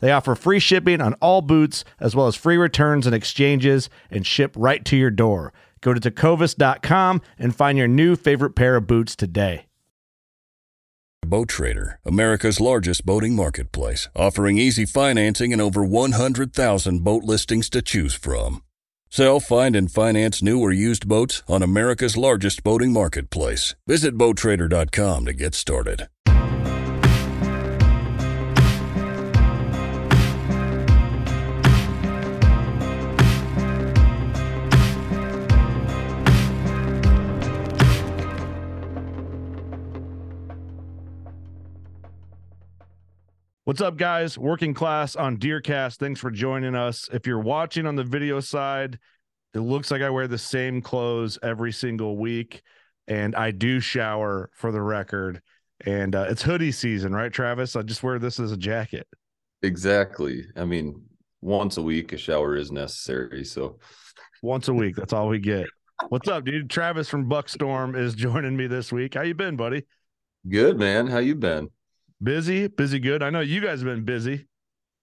They offer free shipping on all boots, as well as free returns and exchanges, and ship right to your door. Go to tecovas.com and find your new favorite pair of boots today. Boat Trader, America's largest boating marketplace, offering easy financing and over 100,000 boat listings to choose from. Sell, find, and finance new or used boats on America's largest boating marketplace. Visit BoatTrader.com to get started. What's up, guys? Working class on Deercast. Thanks for joining us. If you're watching on the video side, it looks like I wear the same clothes every single week, and I do shower for the record. And uh, it's hoodie season, right, Travis? I just wear this as a jacket. Exactly. I mean, once a week, a shower is necessary. So, once a week, that's all we get. What's up, dude? Travis from Buckstorm is joining me this week. How you been, buddy? Good, man. How you been? Busy, busy, good. I know you guys have been busy.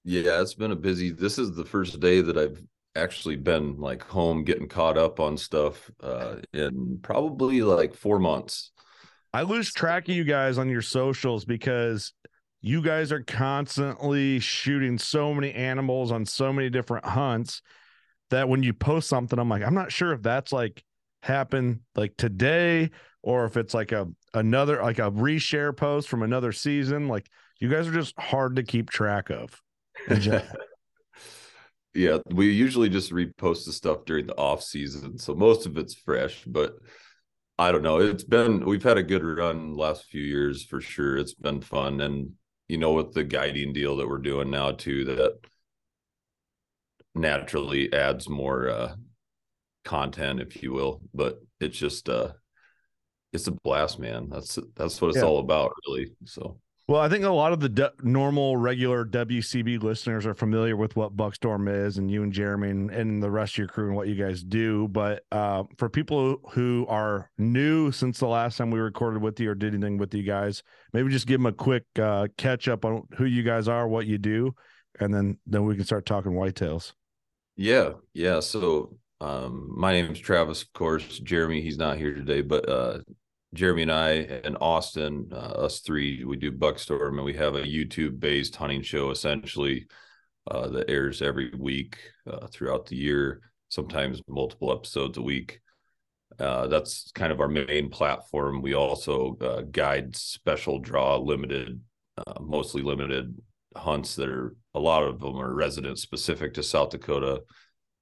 Yeah, it's been a busy. This is the first day that I've actually been like home getting caught up on stuff uh in probably like 4 months. I lose track of you guys on your socials because you guys are constantly shooting so many animals on so many different hunts that when you post something I'm like I'm not sure if that's like happened like today or if it's like a another like a reshare post from another season. Like you guys are just hard to keep track of. yeah, we usually just repost the stuff during the off season, so most of it's fresh. But I don't know. It's been we've had a good run last few years for sure. It's been fun, and you know, with the guiding deal that we're doing now too, that naturally adds more uh content, if you will. But it's just uh it's a blast, man. That's that's what it's yeah. all about, really. So. Well, I think a lot of the de- normal, regular WCB listeners are familiar with what Buckstorm is, and you and Jeremy and, and the rest of your crew and what you guys do. But uh, for people who are new since the last time we recorded with you or did anything with you guys, maybe just give them a quick uh, catch up on who you guys are, what you do, and then then we can start talking whitetails. Yeah, yeah. So um, my name is Travis, of course. Jeremy, he's not here today, but uh, Jeremy and I and Austin, uh, us three, we do Buckstorm, and we have a YouTube-based hunting show essentially uh, that airs every week uh, throughout the year, sometimes multiple episodes a week. Uh, that's kind of our main platform. We also uh, guide special draw, limited, uh, mostly limited hunts that are a lot of them are resident specific to South Dakota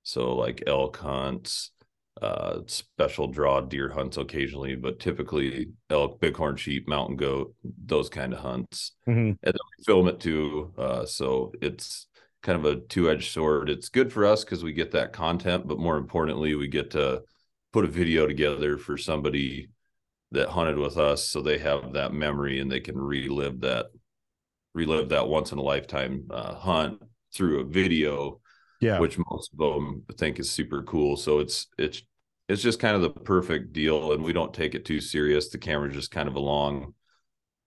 so like elk hunts, uh, special draw deer hunts occasionally, but typically elk, bighorn sheep, mountain goat, those kind of hunts. Mm-hmm. And then we film it too. Uh, so it's kind of a two-edged sword. It's good for us because we get that content, but more importantly, we get to put a video together for somebody that hunted with us so they have that memory and they can relive that relive that once in a lifetime uh, hunt through a video yeah. which most of them think is super cool. So it's it's it's just kind of the perfect deal and we don't take it too serious. The camera's just kind of along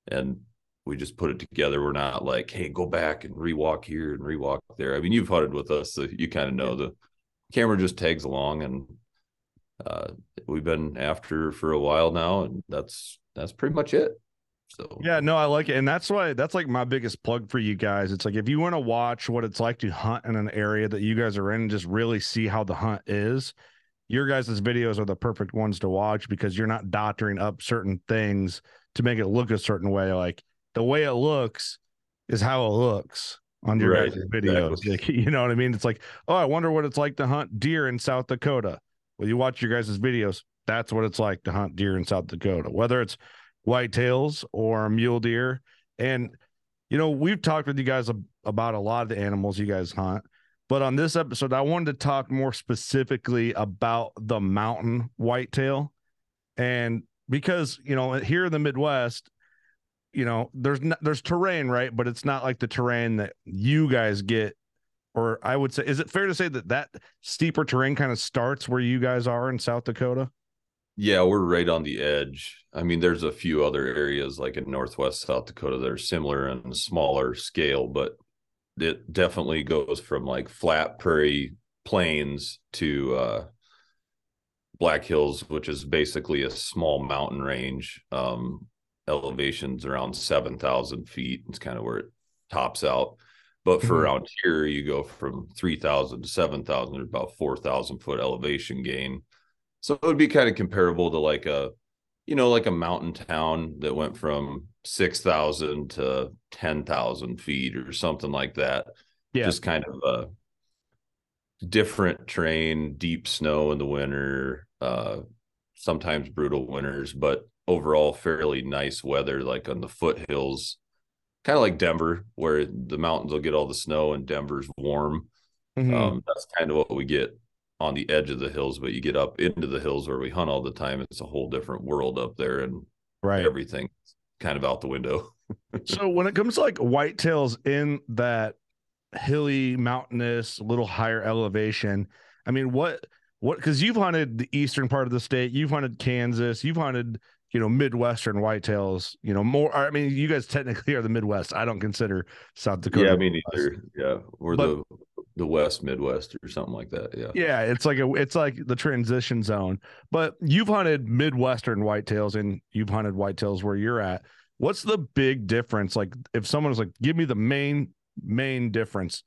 and we just put it together. We're not like hey go back and rewalk here and rewalk there. I mean you've hunted with us so you kind of know the camera just tags along and uh, we've been after for a while now and that's that's pretty much it So Yeah, no, I like it. And that's why that's like my biggest plug for you guys. It's like if you want to watch what it's like to hunt in an area that you guys are in and just really see how the hunt is, your guys' videos are the perfect ones to watch because you're not doctoring up certain things to make it look a certain way. Like the way it looks is how it looks on your Right, guys' videos. exactly. Like, you know what I mean? It's like, oh, I wonder what it's like to hunt deer in South Dakota. Well, you watch your guys' videos, that's what it's like to hunt deer in South Dakota, whether it's whitetails or mule deer. And, you know, we've talked with you guys about a lot of the animals you guys hunt. But on this episode, I wanted to talk more specifically about the mountain whitetail. And because, you know, here in the Midwest, you know, there's not, there's terrain, right? But it's not like the terrain that you guys get. Or I would say, is it fair to say that that steeper terrain kind of starts where you guys are in South Dakota? Yeah, we're right on the edge. I mean, there's a few other areas like in northwest South Dakota that are similar and smaller scale, but it definitely goes from like flat prairie plains to uh Black Hills, which is basically a small mountain range. Um elevations around seven thousand feet. It's kind of where it tops out. But for Mhm. around here, you go from three thousand to seven thousand, there's about four thousand foot elevation gain. So it would be kind of comparable to like a, you know, like a mountain town that went from 6,000 to 10,000 feet or something like that. Yeah. Just kind of a different terrain, deep snow in the winter, uh, sometimes brutal winters, but overall fairly nice weather, like on the foothills, kind of like Denver, where the mountains will get all the snow and Denver's warm. Mhm. Um, that's kind of what we get on the edge of the hills, but you get up into the hills where we hunt all the time. It's a whole different world up there, and right. everything kind of out the window. So when it comes to like whitetails in that hilly, mountainous, little higher elevation, I mean, what what because you've hunted the eastern part of the state, you've hunted Kansas, you've hunted you know midwestern whitetails, you know more. I mean, you guys technically are the Midwest. I don't consider South Dakota. yeah, me neither. Yeah, we're But- the the West Midwest or something like that. Yeah. Yeah, it's like a it's like the transition zone. But you've hunted midwestern whitetails and you've hunted whitetails where you're at. What's the big difference? Like if someone's like, give me the main main difference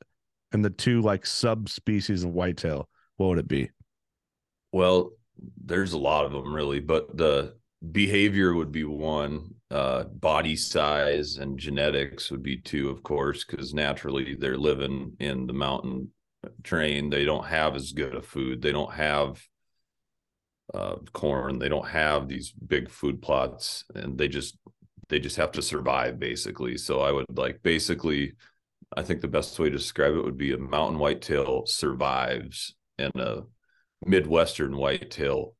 in the two like subspecies of whitetail, what would it be? Well, there's a lot of them really, but the behavior would be one, uh, body size and genetics would be two, of course, because naturally they're living in the mountain terrain. They don't have as good a food. They don't have uh, corn. They don't have these big food plots, and they just they just have to survive basically. So I would like basically, I think the best way to describe it would be a mountain whitetail survives, and a midwestern whitetail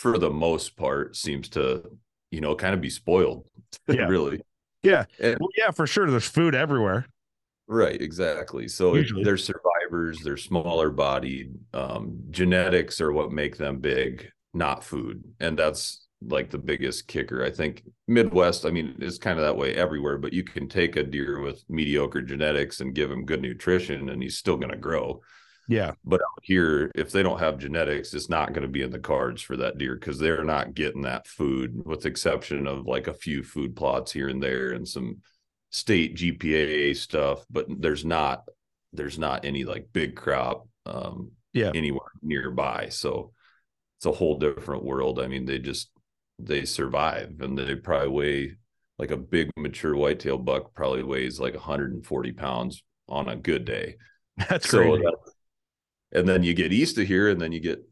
for the most part seems to you know kind of be spoiled Yeah. really Yeah. And- Well, yeah, for sure. There's food everywhere. right exactly so Usually. they're survivors they're smaller bodied um, genetics are what make them big not food and that's like the biggest kicker i think midwest i mean it's kind of that way everywhere but you can take a deer with mediocre genetics and give him good nutrition and he's still going to grow Yeah. But out here, if they don't have genetics, it's not going to be in the cards for that deer because they're not getting that food, with the exception of like a few food plots here and there and some state GPA stuff. But there's not there's not any like big crop um Yeah. anywhere nearby. So it's a whole different world. I mean, they just they survive and they probably weigh like a big mature whitetail buck probably weighs like 140 pounds on a good day That's so crazy. that- and then you get east of here and then you get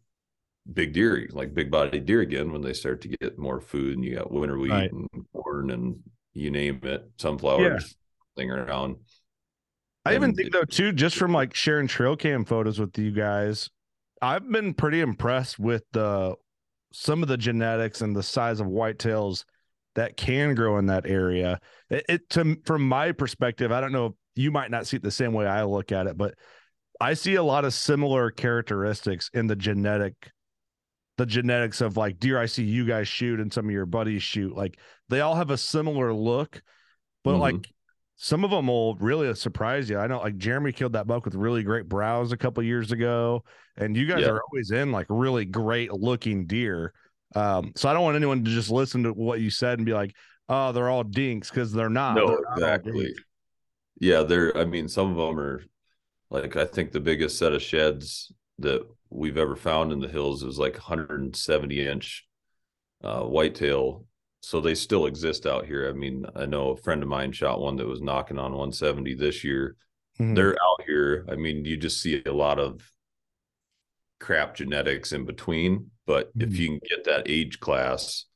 big deer like big bodied deer again when they start to get more food and you got winter wheat Right. and corn and you name it sunflowers thing around I even and think it- though too, just from like sharing trail cam photos with you guys, I've been pretty impressed with the some of the genetics and the size of whitetails that can grow in that area. It, it to from my perspective, I don't know if you might not see it the same way I look at it, but I see a lot of similar characteristics in the genetic the genetics of like deer I see you guys shoot and some of your buddies shoot. Like they all have a similar look, but Mhm. like some of them will really surprise you. I know like Jeremy killed that buck with really great brows a couple years ago, and you guys Yeah. are always in like really great looking deer. Um, so I don't want anyone to just listen to what you said and be like, Oh, they're all dinks because they're not. No, They're not exactly. Yeah, they're. I mean, some of them are like I think the biggest set of sheds that we've ever found in the hills is like 170 inch uh, whitetail. So they still exist out here. I mean, I know a friend of mine shot one that was knocking on 170 this year. Mhm. They're out here. I mean, you just see a lot of crap genetics in between, but Mhm. if you can get that age class,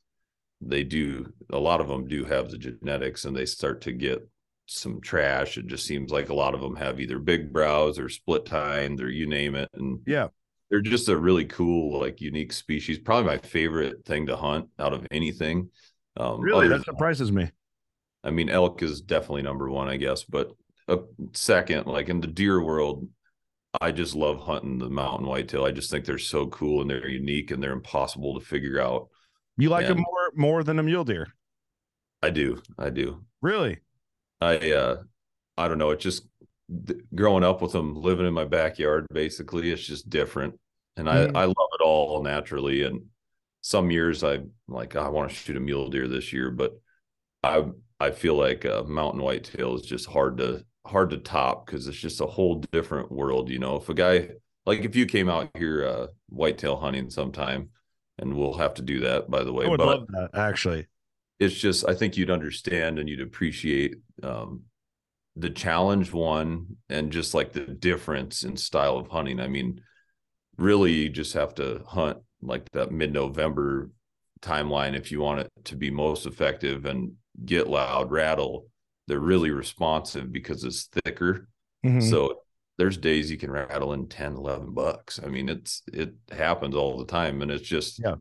they do. A lot of them do have the genetics, and they start to get some trash. It just seems like a lot of them have either big brows or split tines or you name it, and Yeah. they're just a really cool, like unique species. Probably my favorite thing to hunt out of anything. Um, Really, that surprises me. I mean, elk is definitely number one, I guess, but a second, like in the deer world, I just love hunting the mountain whitetail. I just think they're so cool and they're unique and they're impossible to figure out. You like them more more than a mule deer? I do, I do. Really? I uh, I don't know. It's just th- growing up with them, living in my backyard. Basically, it's just different, and I Mhm. I love it all naturally. And some years I like I want to shoot a mule deer this year, but I I feel like uh, mountain whitetail is just hard to hard to top because it's just a whole different world. You know, if a guy like if you came out here uh, whitetail hunting sometime, and we'll have to do that by the way. I would but love that actually. It's just I think you'd understand and you'd appreciate um, the challenge one and just like the difference in style of hunting. I mean, really, you just have to hunt like that mid-November timeline if you want it to be most effective and get loud, rattle. They're really responsive because it's thicker. Mhm. So there's days you can rattle in 10, 11 bucks. I mean, it's it happens all the time. And it's just Yeah.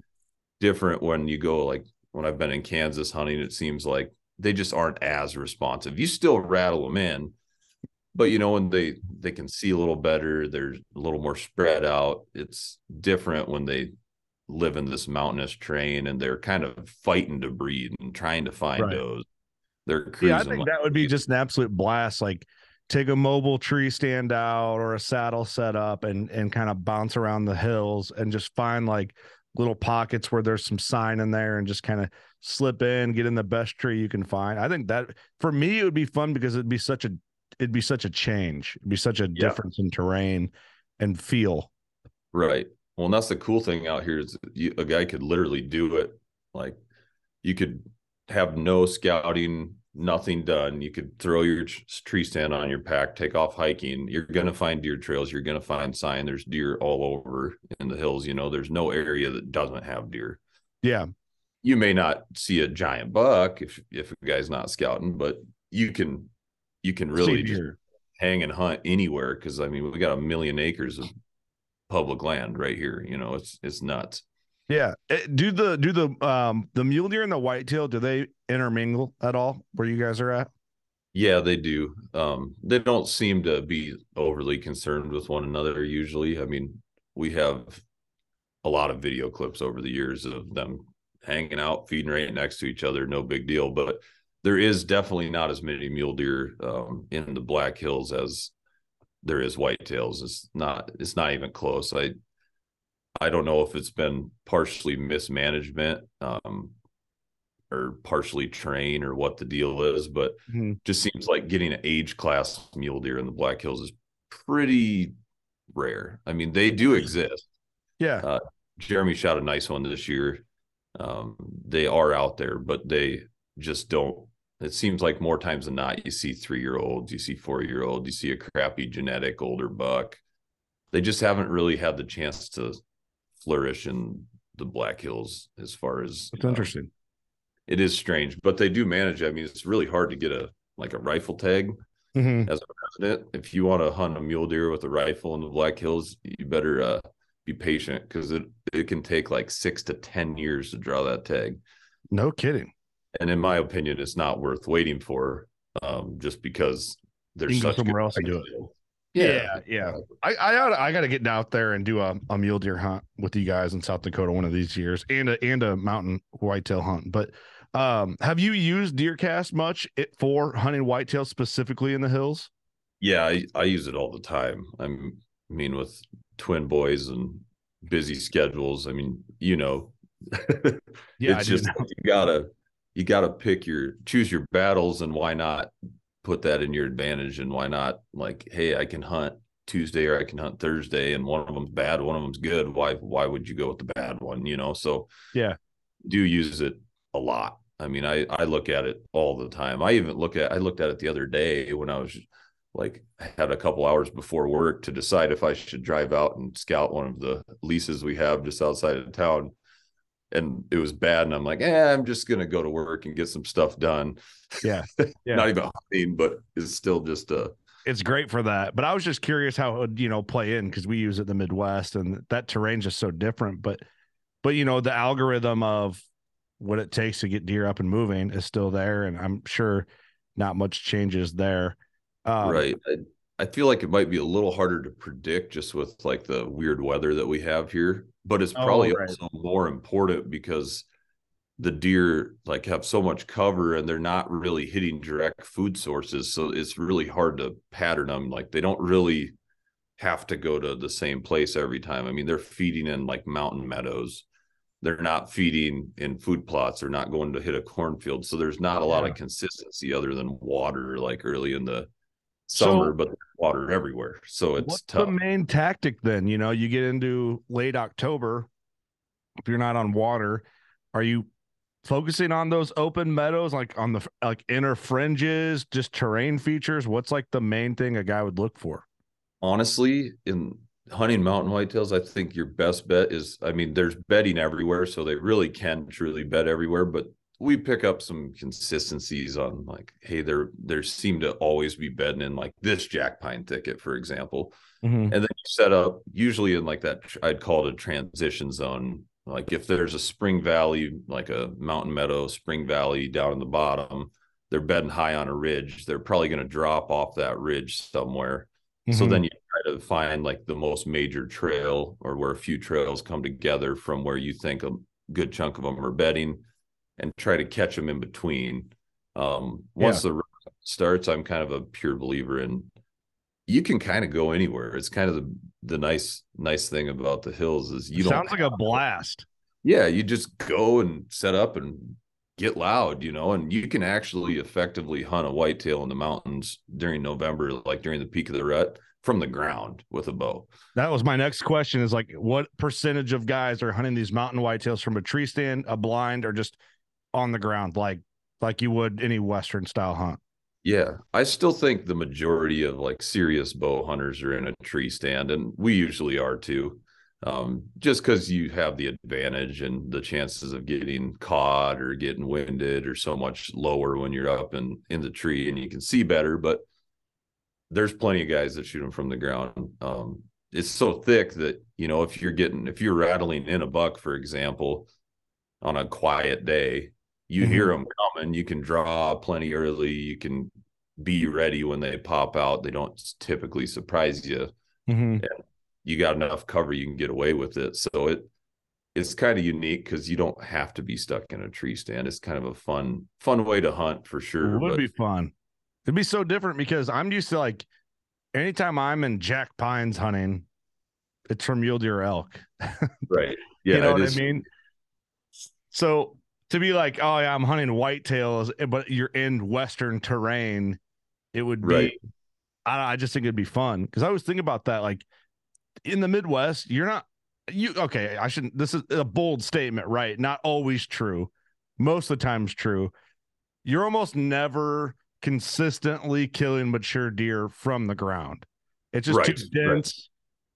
different when you go like when I've been in Kansas hunting, it seems like they just aren't as responsive. You still rattle them in, but you know, when they they can see a little better, they're a little more spread out. It's different when they live in this mountainous terrain and they're kind of fighting to breed and trying to find Right. those. They're cruising. Yeah, I think like- that would be just an absolute blast. Like take a mobile tree stand out or a saddle set up and and kind of bounce around the hills and just find like little pockets where there's some sign in there and just kind of slip in, get in the best tree you can find. I think that for me it would be fun because it'd be such a it'd be such a change. It'd be such a Yeah. difference in terrain and feel. Right. Well, and that's the cool thing out here is you, a guy could literally do it. Like you could have no scouting, nothing done. You could throw your tree stand on your pack, take off hiking. You're going to find deer trails. You're going to find sign. There's deer all over in the hills. You know, there's no area that doesn't have deer. Yeah. You may not see a giant buck if if a guy's not scouting, but you can you can really just hang and hunt anywhere because I mean we got a million acres of public land right here. You know, it's it's nuts. Yeah. Eh, Do the do the um the mule deer and the whitetail do they intermingle at all where you guys are at? Yeah, they do. Um, they don't seem to be overly concerned with one another usually. I mean, we have a lot of video clips over the years of them hanging out, feeding right next to each other, no big deal. But there is definitely not as many mule deer um, in the Black Hills as there is whitetails. It's not. It's not even close. I I don't know if it's been partially mismanagement um, or partially train or what the deal is, but Mhm. just seems like getting an age class mule deer in the Black Hills is pretty rare. I mean, they do exist. Yeah. Jeremy shot a nice one this year. Um, they are out there, but they just don't. It seems like more times than not, you see three year olds, you see four year olds, you see a crappy genetic older buck. They just haven't really had the chance to flourish in the Black Hills as far as That's uh, interesting. it is strange, but they do manage. I mean, it's really hard to get a like a rifle tag Mhm. as a resident. If you want to hunt a mule deer with a rifle in the Black Hills, you better uh, be patient because it it can take like six to ten years to draw that tag. No kidding. And in my opinion, it's not worth waiting for, um, just because there's You can go such somewhere else and do it. Whitetail. Yeah, yeah. I I oughta- I got to get out there and do a, a mule deer hunt with you guys in South Dakota one of these years, and a and a mountain whitetail hunt. But um, have you used DeerCast much it, for hunting whitetail specifically in the hills? Yeah, I, I use it all the time. I'm, I mean, with twin boys and busy schedules. I mean, you know, Yeah, it's just you gotta you got to pick your choose your battles and why not put that in your advantage and why not? Like hey i can hunt tuesday or i can hunt thursday and one of them's bad one of them's good. Why why would you go with the bad one you know? So yeah. do use it a lot. I mean i i look at it all the time. I even look at i looked at it the other day when i was like I had a couple hours before work to decide if i should drive out and scout one of the leases we have just outside of town and it was bad. And I'm like, eh, I'm just gonna go to work and get some stuff done. Yeah, yeah. not even hunting, but it's still just a. It's great for that, but I was just curious how it would you know play in because we use it in the Midwest and that terrain's just so different. But, but you know the algorithm of what it takes to get deer up and moving is still there, and I'm sure not much changes there. Um, right. I, I feel like it might be a little harder to predict just with like the weird weather that we have here but it's probably oh, right. also more important because the deer like have so much cover and they're not really hitting direct food sources so it's really hard to pattern them like they don't really have to go to the same place every time. I mean they're feeding in like mountain meadows. They're not feeding in food plots. They're not going to hit a cornfield. So there's not a lot of consistency other than water like early in the summer, so, but water everywhere. So it's what's tough. the main tactic then? You know, you get into late October. If you're not on water, are you focusing on those open meadows, like on the like inner fringes, just terrain features? What's like the main thing a guy would look for? Honestly, in hunting mountain whitetails, I think your best bet is I mean, there's bedding everywhere, so they really can truly bed everywhere, but we pick up some consistencies on like, hey, there there seem to always be bedding in like this jack pine thicket, for example. Mm-hmm. And then you set up usually in like that I'd call it a transition zone. Like if there's a spring valley, like a mountain meadow, spring valley down in the bottom, they're bedding high on a ridge. They're probably going to drop off that ridge somewhere. Mm-hmm. So then you try to find like the most major trail or where a few trails come together from where you think a good chunk of them are bedding and try to catch them in between. Um, once yeah. the starts, I'm kind of a pure believer in you can kind of go anywhere. It's kind of the the nice nice thing about the hills is you it don't sounds like a blast. Yeah, you just go and set up and get loud, you know, and you can actually effectively hunt a whitetail in the mountains during November, like during the peak of the rut from the ground with a bow. That was my next question is like what percentage of guys are hunting these mountain whitetails from a tree stand, a blind, or just on the ground like like you would any western style hunt? Yeah i still think the majority of like serious bow hunters are in a tree stand and we usually are too um, just because you have the advantage and the chances of getting caught or getting winded are so much lower when you're up in in the tree and you can see better but there's plenty of guys that shoot them from the ground um, it's so thick that you know if you're getting if you're rattling in a buck for example on a quiet day you mm-hmm. hear them coming you can draw plenty early you can be ready when they pop out they don't typically surprise you mm-hmm. you got enough cover you can get away with it. So it it's kind of unique because you don't have to be stuck in a tree stand. It's kind of a fun fun way to hunt for sure it would but... be fun. It'd be so different because i'm used to like anytime i'm in jack pines hunting it's from mule deer elk. Right. Yeah you know what i mean? So to be like, oh yeah, I'm hunting whitetails, eh, but you're in western terrain, it would be. Right. I, I just think it'd be fun because I was thinking about that. Like in the Midwest, you're not you okay. I shouldn't. This is a bold statement, right? Not always true. Most of the times true. You're almost never consistently killing mature deer from the ground. It's just right. too dense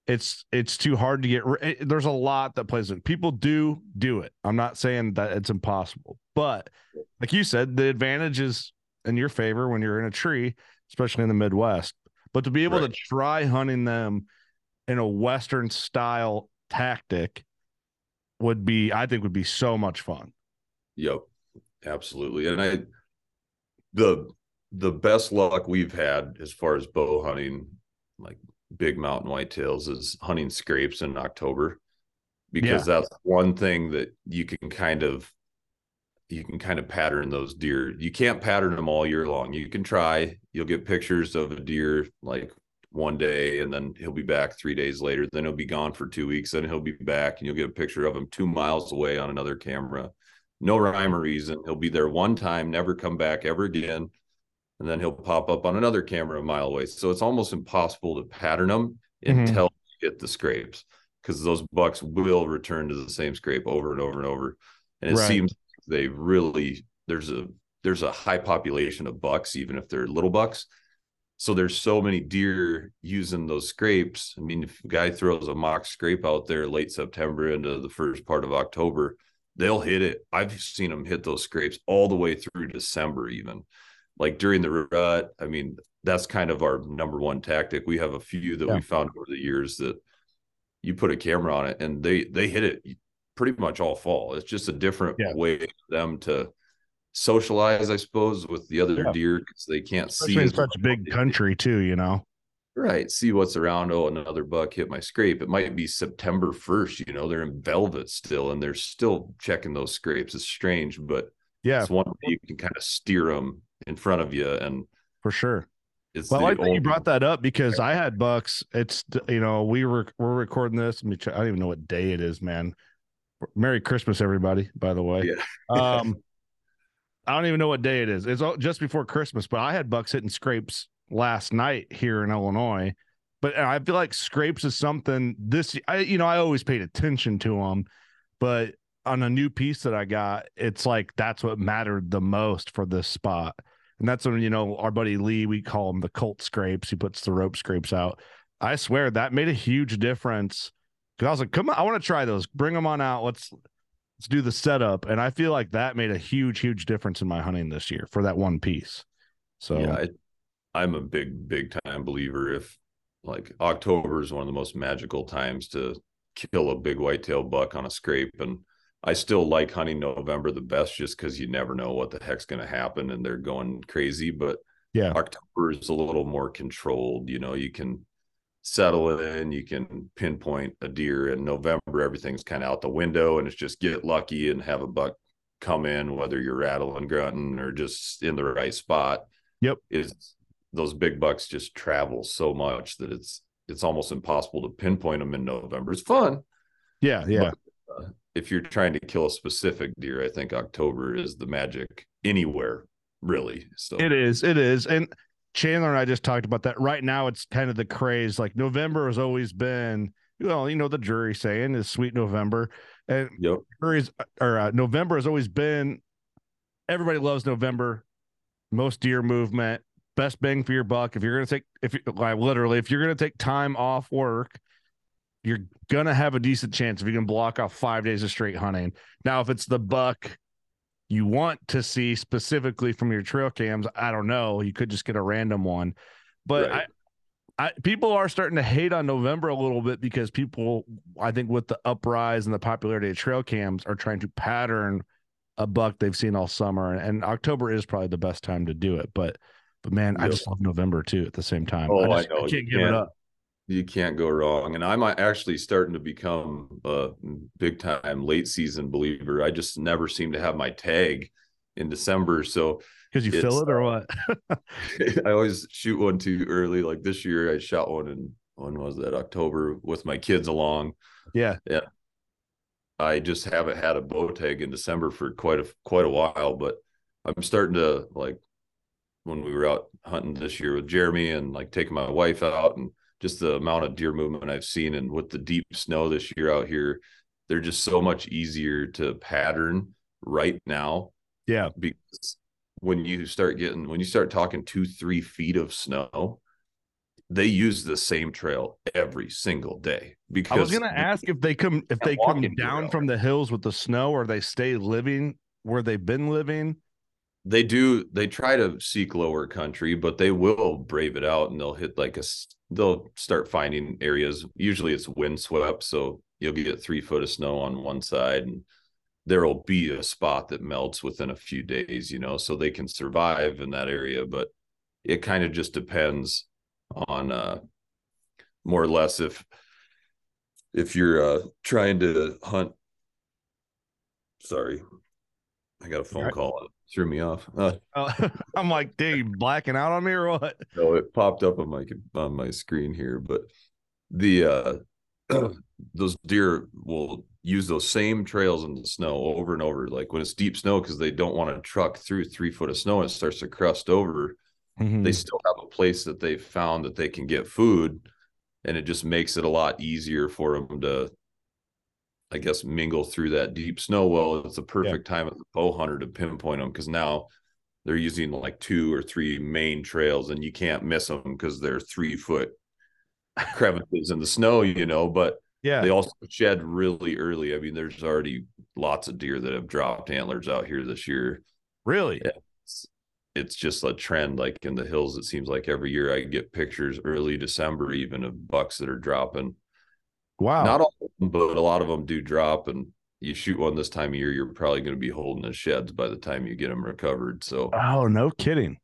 it's it's too hard to get it, eh, there's a lot that plays it people do do it. I'm not saying that it's impossible but like you said the advantage is in your favor when you're in a tree especially in the midwest. But to be able right. to try hunting them in a western style tactic would be i think would be so much fun. Yep absolutely. And i the the best luck we've had as far as bow hunting like big mountain whitetails is hunting scrapes in October because yeah. that's one thing that you can kind of you can kind of pattern those deer. You can't pattern them all year long. You can try. You'll get pictures of a deer like one day and then he'll be back 3 days later, then he'll be gone for 2 weeks, then he'll be back and you'll get a picture of him 2 miles away on another camera. no rhyme or reason. He'll be there one time, never come back ever again. And then he'll pop up on another camera a mile away. So it's almost impossible to pattern them Mhm. until you get the scrapes because those bucks will return to the same scrape over and over and over. And it Right. seems they really there's a there's a high population of bucks, even if they're little bucks. So there's so many deer using those scrapes. I mean, if a guy throws a mock scrape out there late September into the first part of October, they'll hit it. I've seen them hit those scrapes all the way through December, even like during the rut. I mean, that's kind of our number one tactic. We have a few that Yeah. we found over the years that you put a camera on it and they they hit it pretty much all fall. It's just a different Yeah. way for them to socialize, I suppose, with the other Yeah. deer because they can't Especially see in such a big country too, you know. Right. See what's around. Oh, another buck hit my scrape. It might be September 1st. You know, they're in velvet still and they're still checking those scrapes. It's strange, but Yeah, it's one way you can kind of steer them in front of you. And for sure. it's Well, I like that you brought that up because I had bucks. It's you know we were we're recording this. Let me check. I don't even know what day it is, man. Merry Christmas, everybody. By the way, Yeah. um, I don't even know what day it is. It's all- just before Christmas, but I had bucks hitting scrapes last night here in Illinois. But I feel like scrapes is something this. I you know I always paid attention to them, but on a new piece that I got, it's like that's what mattered the most for this spot. And that's when, you know, our buddy Lee, we call him the Colt scrapes. He puts the rope scrapes out. I swear that made a huge difference. Cause I was like, come on, I want to try those. Bring them on out. Let's let's do the setup. And I feel like that made a huge, huge difference in my hunting this year for that one piece. So yeah, I, I'm a big, big time believer. If like October is one of the most magical times to kill a big whitetail buck on a scrape, and I still like hunting November the best, just because you never know what the heck's going to happen, and they're going crazy. But Yeah. October is a little more controlled. You know, you can settle in, you can pinpoint a deer. In November, everything's kind of out the window, and it's just get lucky and have a buck come in, whether you're rattling, grunting, or just in the right spot. Yep. Is those big bucks just travel so much that it's it's almost impossible to pinpoint them in November. It's fun yeah, yeah. If you're trying to kill a specific deer. I think October is the magic anywhere, really. So It is. It is. And Chandler and I just talked about that. Right now, it's kind of the craze. Like November has always been, well, you know, the jury saying is sweet November. And Yep. jury's or uh, November has always been everybody loves November, most deer movement, best bang for your buck. If you're going to take, if you like literally, if you're going to take time off work, you're going to have a decent chance if you can block off five days of straight hunting. Now, if it's the buck you want to see specifically from your trail cams, I don't know. You could just get a random one, but Right. I, I people are starting to hate on November a little bit because people, I think, with the uprise and the popularity of trail cams, are trying to pattern a buck they've seen all summer, and, October is probably the best time to do it. But, but man, I just love November too. At the same time, Oh, I just, know. You can't give it up. You can't go wrong. And I'm actually starting to become a big time late season believer. I just never seem to have my tag in December. So Because you It's, it or what? I always shoot one too early. Like this year, I shot one in when was that October with my kids along. Yeah, yeah, I just haven't had a bow tag in December for quite a quite a while, but I'm starting to like when we were out hunting this year with Jeremy and like taking my wife out and just the amount of deer movement I've seen and with the deep snow this year out here, they're just so much easier to pattern right now. Yeah, because when you start getting when you start talking two three feet of snow they use the same trail every single day because I was gonna ask if they come if they come down from the hills with the snow, or they stay living where they've been living. They do they try to seek lower country but they will brave it out and they'll hit like a they'll start finding areas. Usually it's windswept so you'll get three foot of snow on one side and there'll be a spot that melts within a few days you know so they can survive in that area but it kind of just depends on uh more or less if if you're uh trying to hunt. Sorry i got a phone Right. call threw me off uh, Uh, I'm like, dude, blacking out on me or what? no, it popped up on my on my screen here, but the uh those deer will use those same trails in the snow over and over, like when it's deep snow, because they don't want to truck through three foot of snow and it starts to crust over. Mm-hmm. They still have a place that they found that they can get food, and it just makes it a lot easier for them to, I guess, mingle through that deep snow. Well, it's the perfect yeah. time of the bow hunter to pinpoint them because now they're using like two or three main trails, and you can't miss them because they're three foot crevices in the snow, you know. But yeah. They also shed really early. I mean, there's already lots of deer that have dropped antlers out here this year. Really? Yeah. It's, it's just a trend. Like in the hills, it seems like every year I get pictures early December, even of bucks that are dropping. Wow. Not all of them, but a lot of them do drop. And you shoot one this time of year, you're probably going to be holding the sheds by the time you get them recovered. So, oh, no kidding.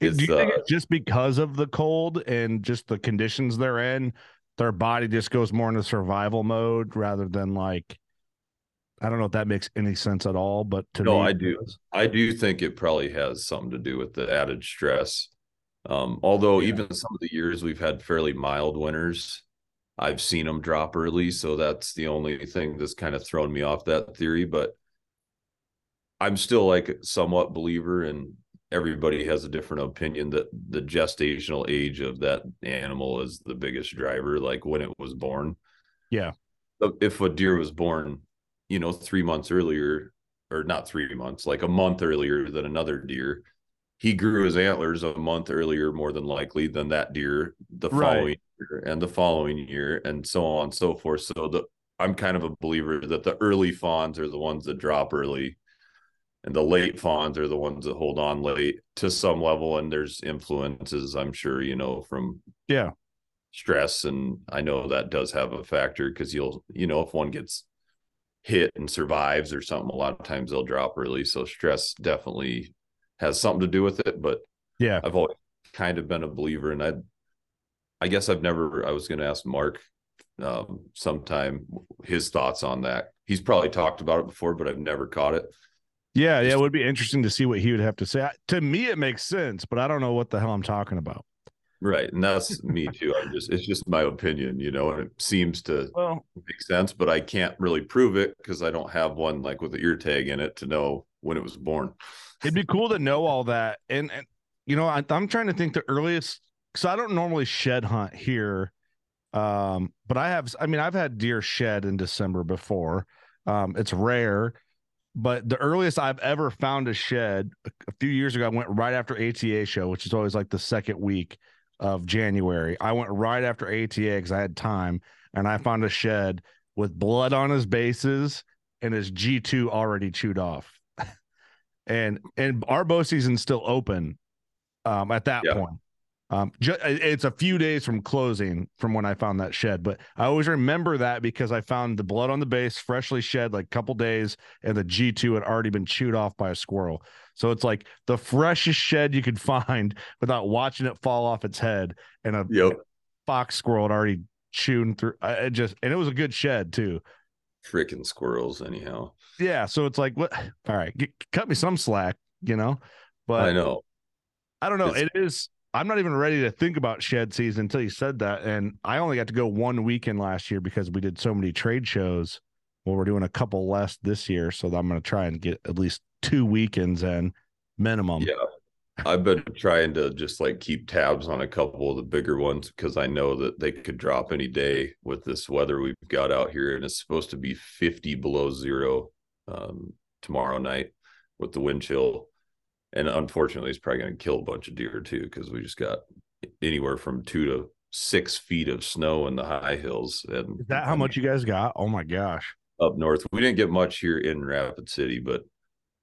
Do you think uh, it's just because of the cold and just the conditions they're in? their body just goes more into survival mode rather than like I don't know if that makes any sense at all, but to no, me, I do. I do think it probably has something to do with the added stress. Um, although yeah. even some of the years we've had fairly mild winters, I've seen them drop early, so that's the only thing that's kind of thrown me off that theory. But I'm still like somewhat believer and everybody has a different opinion that the gestational age of that animal is the biggest driver like when it was born yeah if a deer was born you know 3 months earlier or not 3 months like a month earlier than another deer he grew his antlers a month earlier more than likely than that deer the right. following year and the following year and so on and so forth. So the I'm kind of a believer that the early fawns are the ones that drop early and the late fawns are the ones that hold on late to some level and there's influences i'm sure you know from yeah. stress and i know that does have a factor because you'll you know if one gets hit and survives or something a lot of times they'll drop early. So stress definitely has something to do with it but yeah i've always kind of been a believer and i i guess i've never i was going to ask mark um sometime his thoughts on that he's probably talked about it before but i've never caught it yeah, yeah, it would be interesting to see what he would have to say. To me, it makes sense, but I don't know what the hell I'm talking about. Right, and that's me too. I'm just it's just my opinion, you know, and it seems to well, make sense, but I can't really prove it because I don't have one like with the ear tag in it to know when it was born. It'd be cool to know all that, and and you know, I, I'm trying to think the earliest because I don't normally shed hunt here, um, but I have. I mean, I've had deer shed in December before. Um, it's rare but the earliest I've ever found a shed a few years ago, I went right after ATA show, which is always like the second week of January. I went right after ATA because I had time, and I found a shed with blood on his bases and his G2 already chewed off. And and our bow season's still open um, at that yeah. point. Um, ju- it's a few days from closing from when I found that shed, but I always remember that because I found the blood on the base freshly shed like a couple days, and the G2 had already been chewed off by a squirrel. So it's like the freshest shed you could find without watching it fall off its head, and a yep. fox squirrel had already chewed through. I just and it was a good shed too. Freaking squirrels, anyhow. Yeah, so it's like what? All right, get, cut me some slack, you know. But I know. I don't know. It's, it is I'm not even ready to think about shed season until you said that. And I only got to go one weekend last year because we did so many trade shows. Well, we're doing a couple less this year, so I'm going to try and get at least two weekends in minimum. Yeah, I've been trying to uh, just like keep tabs on a couple of the bigger ones because I know that they could drop any day with this weather we've got out here, and it's supposed to be 50 below zero um, tomorrow night with the wind chill and unfortunately, it's probably going to kill a bunch of deer too because we just got anywhere from two to six feet of snow in the high hills. And is that how much you guys got? Oh my gosh! Up north, we didn't get much here in Rapid City, but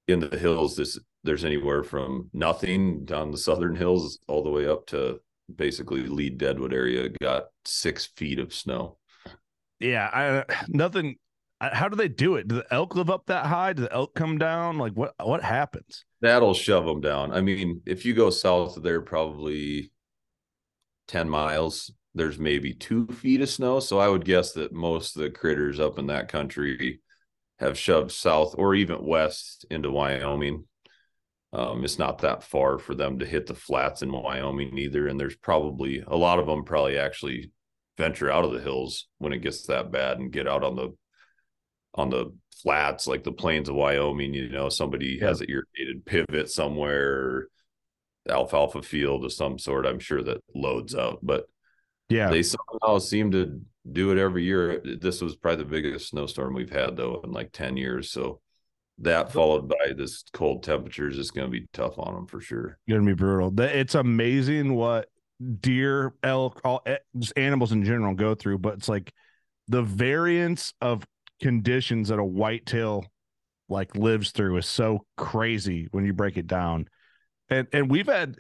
in the hills, this there's anywhere from nothing down the southern hills all the way up to basically Lead Deadwood area. Got six feet of snow. Yeah, I nothing how do they do it? Do the elk live up that high? Do the elk come down? Like what what happens? That'll shove them down. I mean, if you go south of there, probably ten miles, there's maybe two feet of snow. So I would guess that most of the critters up in that country have shoved south or even west into Wyoming. Um, it's not that far for them to hit the flats in Wyoming either, and there's probably a lot of them probably actually venture out of the hills when it gets that bad and get out on the on the flats, like the plains of Wyoming, you know, somebody Yeah. has an irrigated pivot somewhere, alfalfa field of some sort. I'm sure that loads out, but Yeah. they somehow seem to do it every year. This was probably the biggest snowstorm we've had though in like 10 years. So that followed by this cold temperatures is going to be tough on them for sure. gonna be brutal. It's amazing what deer, elk, all eh, just animals in general go through, but it's like the variance of conditions that a whitetail like lives through is so crazy when you break it down. And and we've had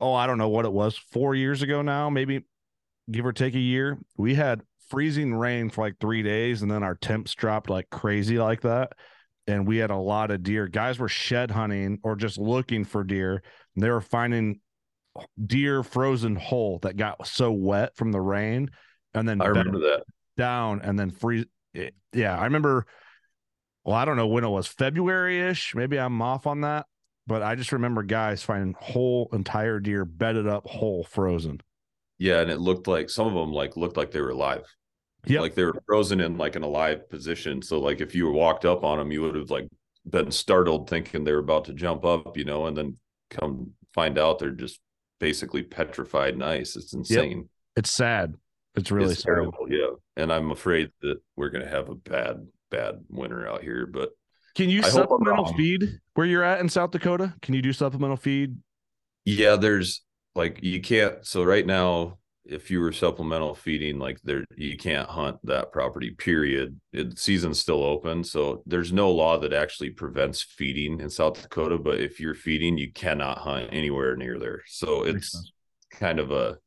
oh, I don't know what it was, 4 years ago now, maybe give or take a year. We had freezing rain for like 3 days and then our temps dropped like crazy like that. And we had a lot of deer. Guys were shed hunting or just looking for deer and they were finding deer frozen whole that got so wet from the rain and then I remember that. down and then freeze it, yeah i remember well i don't know when it was february-ish maybe i'm off on that but i just remember guys finding whole entire deer bedded up whole frozen Yeah. And it looked like some of them like looked like they were alive. Yep. Like they were frozen in like an alive position. So like if you walked up on them, you would have like been startled thinking they were about to jump up, you know, and then come find out they're just basically petrified in ice. It's insane. it's sad it's really it's terrible. Yeah. And I'm afraid that we're gonna have a bad, bad winter out here. But can you I supplemental feed where you're at in south dakota? Can you do supplemental feed? Yeah, there's like you can't so right now if you were supplemental feeding like there you can't hunt that property period. It, season's still open so there's no law that actually prevents feeding in south dakota but if you're feeding you cannot hunt anywhere near there. So it's kind of a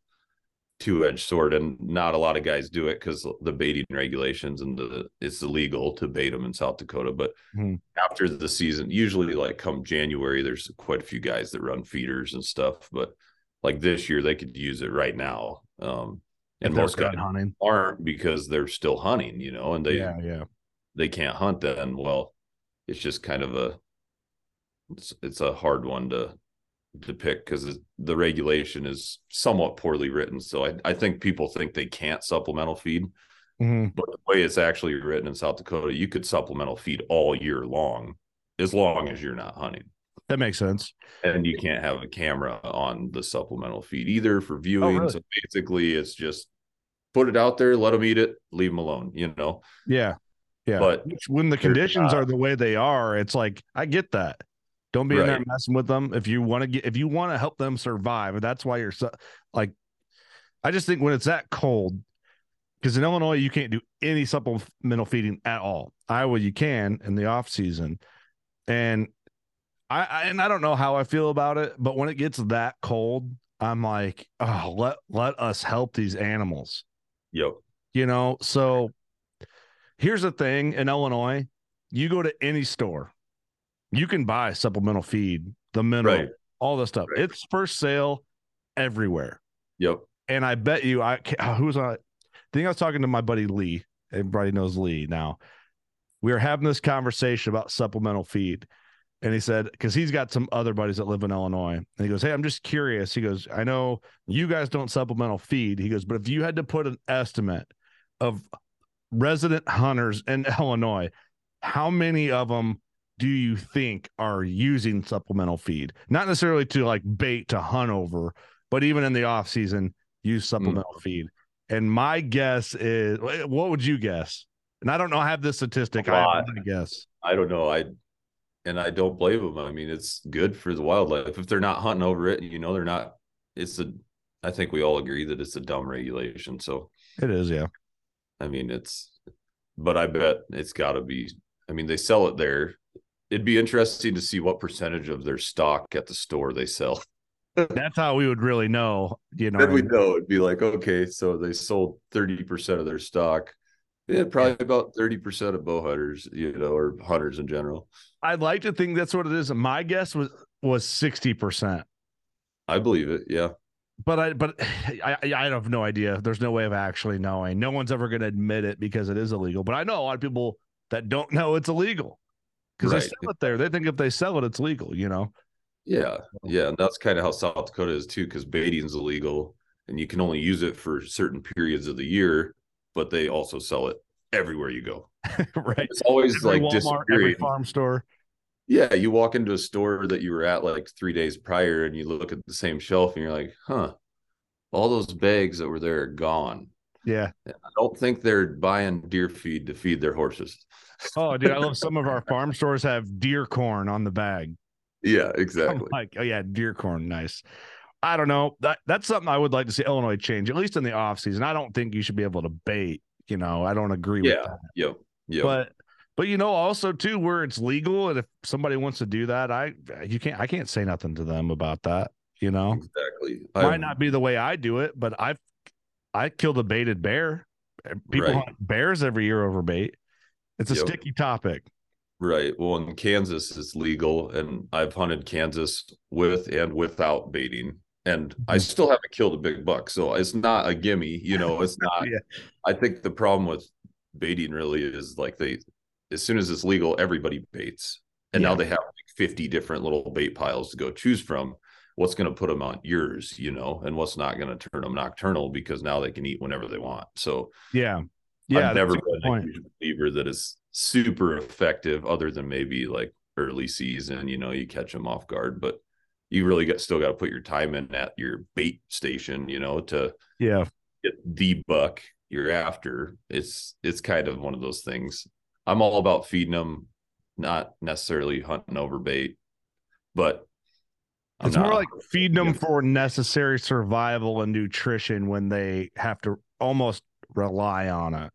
two-edged sword and not a lot of guys do it because the baiting regulations and the it's illegal to bait them in south dakota but Hmm. after the season usually like come january there's quite a few guys that run feeders and stuff but like this year they could use it right now um and most guys hunting aren't because they're still hunting you know and they yeah yeah they can't hunt then well it's just kind of a it's, it's a hard one to to pick because the regulation is somewhat poorly written so I, I think people think they can't supplemental feed Mhm. but the way it's actually written in south dakota you could supplemental feed all year long as long as you're not hunting that makes sense and you can't have a camera on the supplemental feed either for viewing really? so basically it's just put it out there let them eat it leave them alone you know yeah yeah but when the conditions not- are the way they are, it's like I get that. Don't be in there messing with them if you want to get if you want to help them survive. That's why you're so like. I just think when it's that cold, because in Illinois you can't do any supplemental feeding at all. Iowa you can in the off season, and I, I and I don't know how I feel about it, but when it gets that cold, I'm like, oh, let let us help these animals yep you know so here's the thing in illinois you go to any store you can buy supplemental feed the mineral Right. all this stuff. Right. it's for sale everywhere. Yep. And i bet you i who was on i think i was talking to my buddy lee everybody knows lee now. We were having this conversation about supplemental feed and he said because he's got some other buddies that live in illinois and he goes hey i'm just curious. He goes i know you guys don't supplemental feed. He goes but if you had to put an estimate of resident hunters in illinois how many of them do you think are using supplemental feed? Not necessarily to like bait to hunt over but even in the off season use hmm. supplemental feed. And my guess is what would you guess? And i don't know i have this statistic i. I guess. I don't know i and i don't blame them i mean it's good for the wildlife. If they're not hunting over it you know they're not it's a i think we all agree that it's a dumb regulation so. It is yeah. I mean, it's, but I bet it's got to be. I mean, they sell it there. It'd be interesting to see what percentage of their stock at the store they sell. that's how we would really know you know then we know it'd be like, okay, so they sold thirty percent of their stock. Yeah, probably about thirty percent of bow hunters, you know, or hunters in general. i'd like to think that's what it is my guess was was 60% I believe it. Yeah, but I but I I I have no idea. There's no way of actually knowing. No one's ever going to admit it because it is illegal. But I know a lot of people that don't know it's illegal because they sell it there. They think if they sell it, it's legal. You know. yeah, yeah, and that's kind of how South Dakota is too, because baiting's illegal, and you can only use it for certain periods of the year. But they also sell it everywhere you go. right. It's always Every like Walmart, every farm store. Yeah, you walk into a store that you were at like three days prior, and you look at the same shelf, and you're like, "Huh, all those bags that were there are gone." Yeah. I don't think they're buying deer feed to feed their horses. Oh, dude, I love some of our farm stores have deer corn on the bag. Yeah, I'm exactly. like, oh yeah, deer corn, nice. I don't know. That that's something I would like to see Illinois change, at least in the off season. I don't think you should be able to bait. You know, I don't agree with Yeah, that. yep, yep. But but you know, also too, where it's legal, and if somebody wants to do that, I you can't I can't say nothing to them about that. You know, exactly. might I've- not be the way I do it, but I've I killed a baited bear. People Right. hunt bears every year over bait. It's a Yep. sticky topic. Right. Well, in Kansas, it's legal, and I've hunted Kansas with and without baiting, and I Mhm. still haven't killed a big buck. So it's not a gimme. You know, it's not. Yeah. I think the problem with baiting really is like they, as soon as it's legal, everybody baits, and Yeah. now they have like fifty different little bait piles to go choose from. What's going to put them on yours, you know, and what's not going to turn them nocturnal because now they can eat whenever they want. So Yeah. Yeah. I've never a been a point. huge believer that is super effective, other than maybe like early season. You know, you catch them off guard, but you really got still got to put your time in at your bait station. You know, to Yeah. get the buck you're after. It's it's kind of one of those things. I'm all about feeding them, not necessarily hunting over bait, but I'm It's more like feeding them for necessary survival and nutrition when they have to almost rely on it,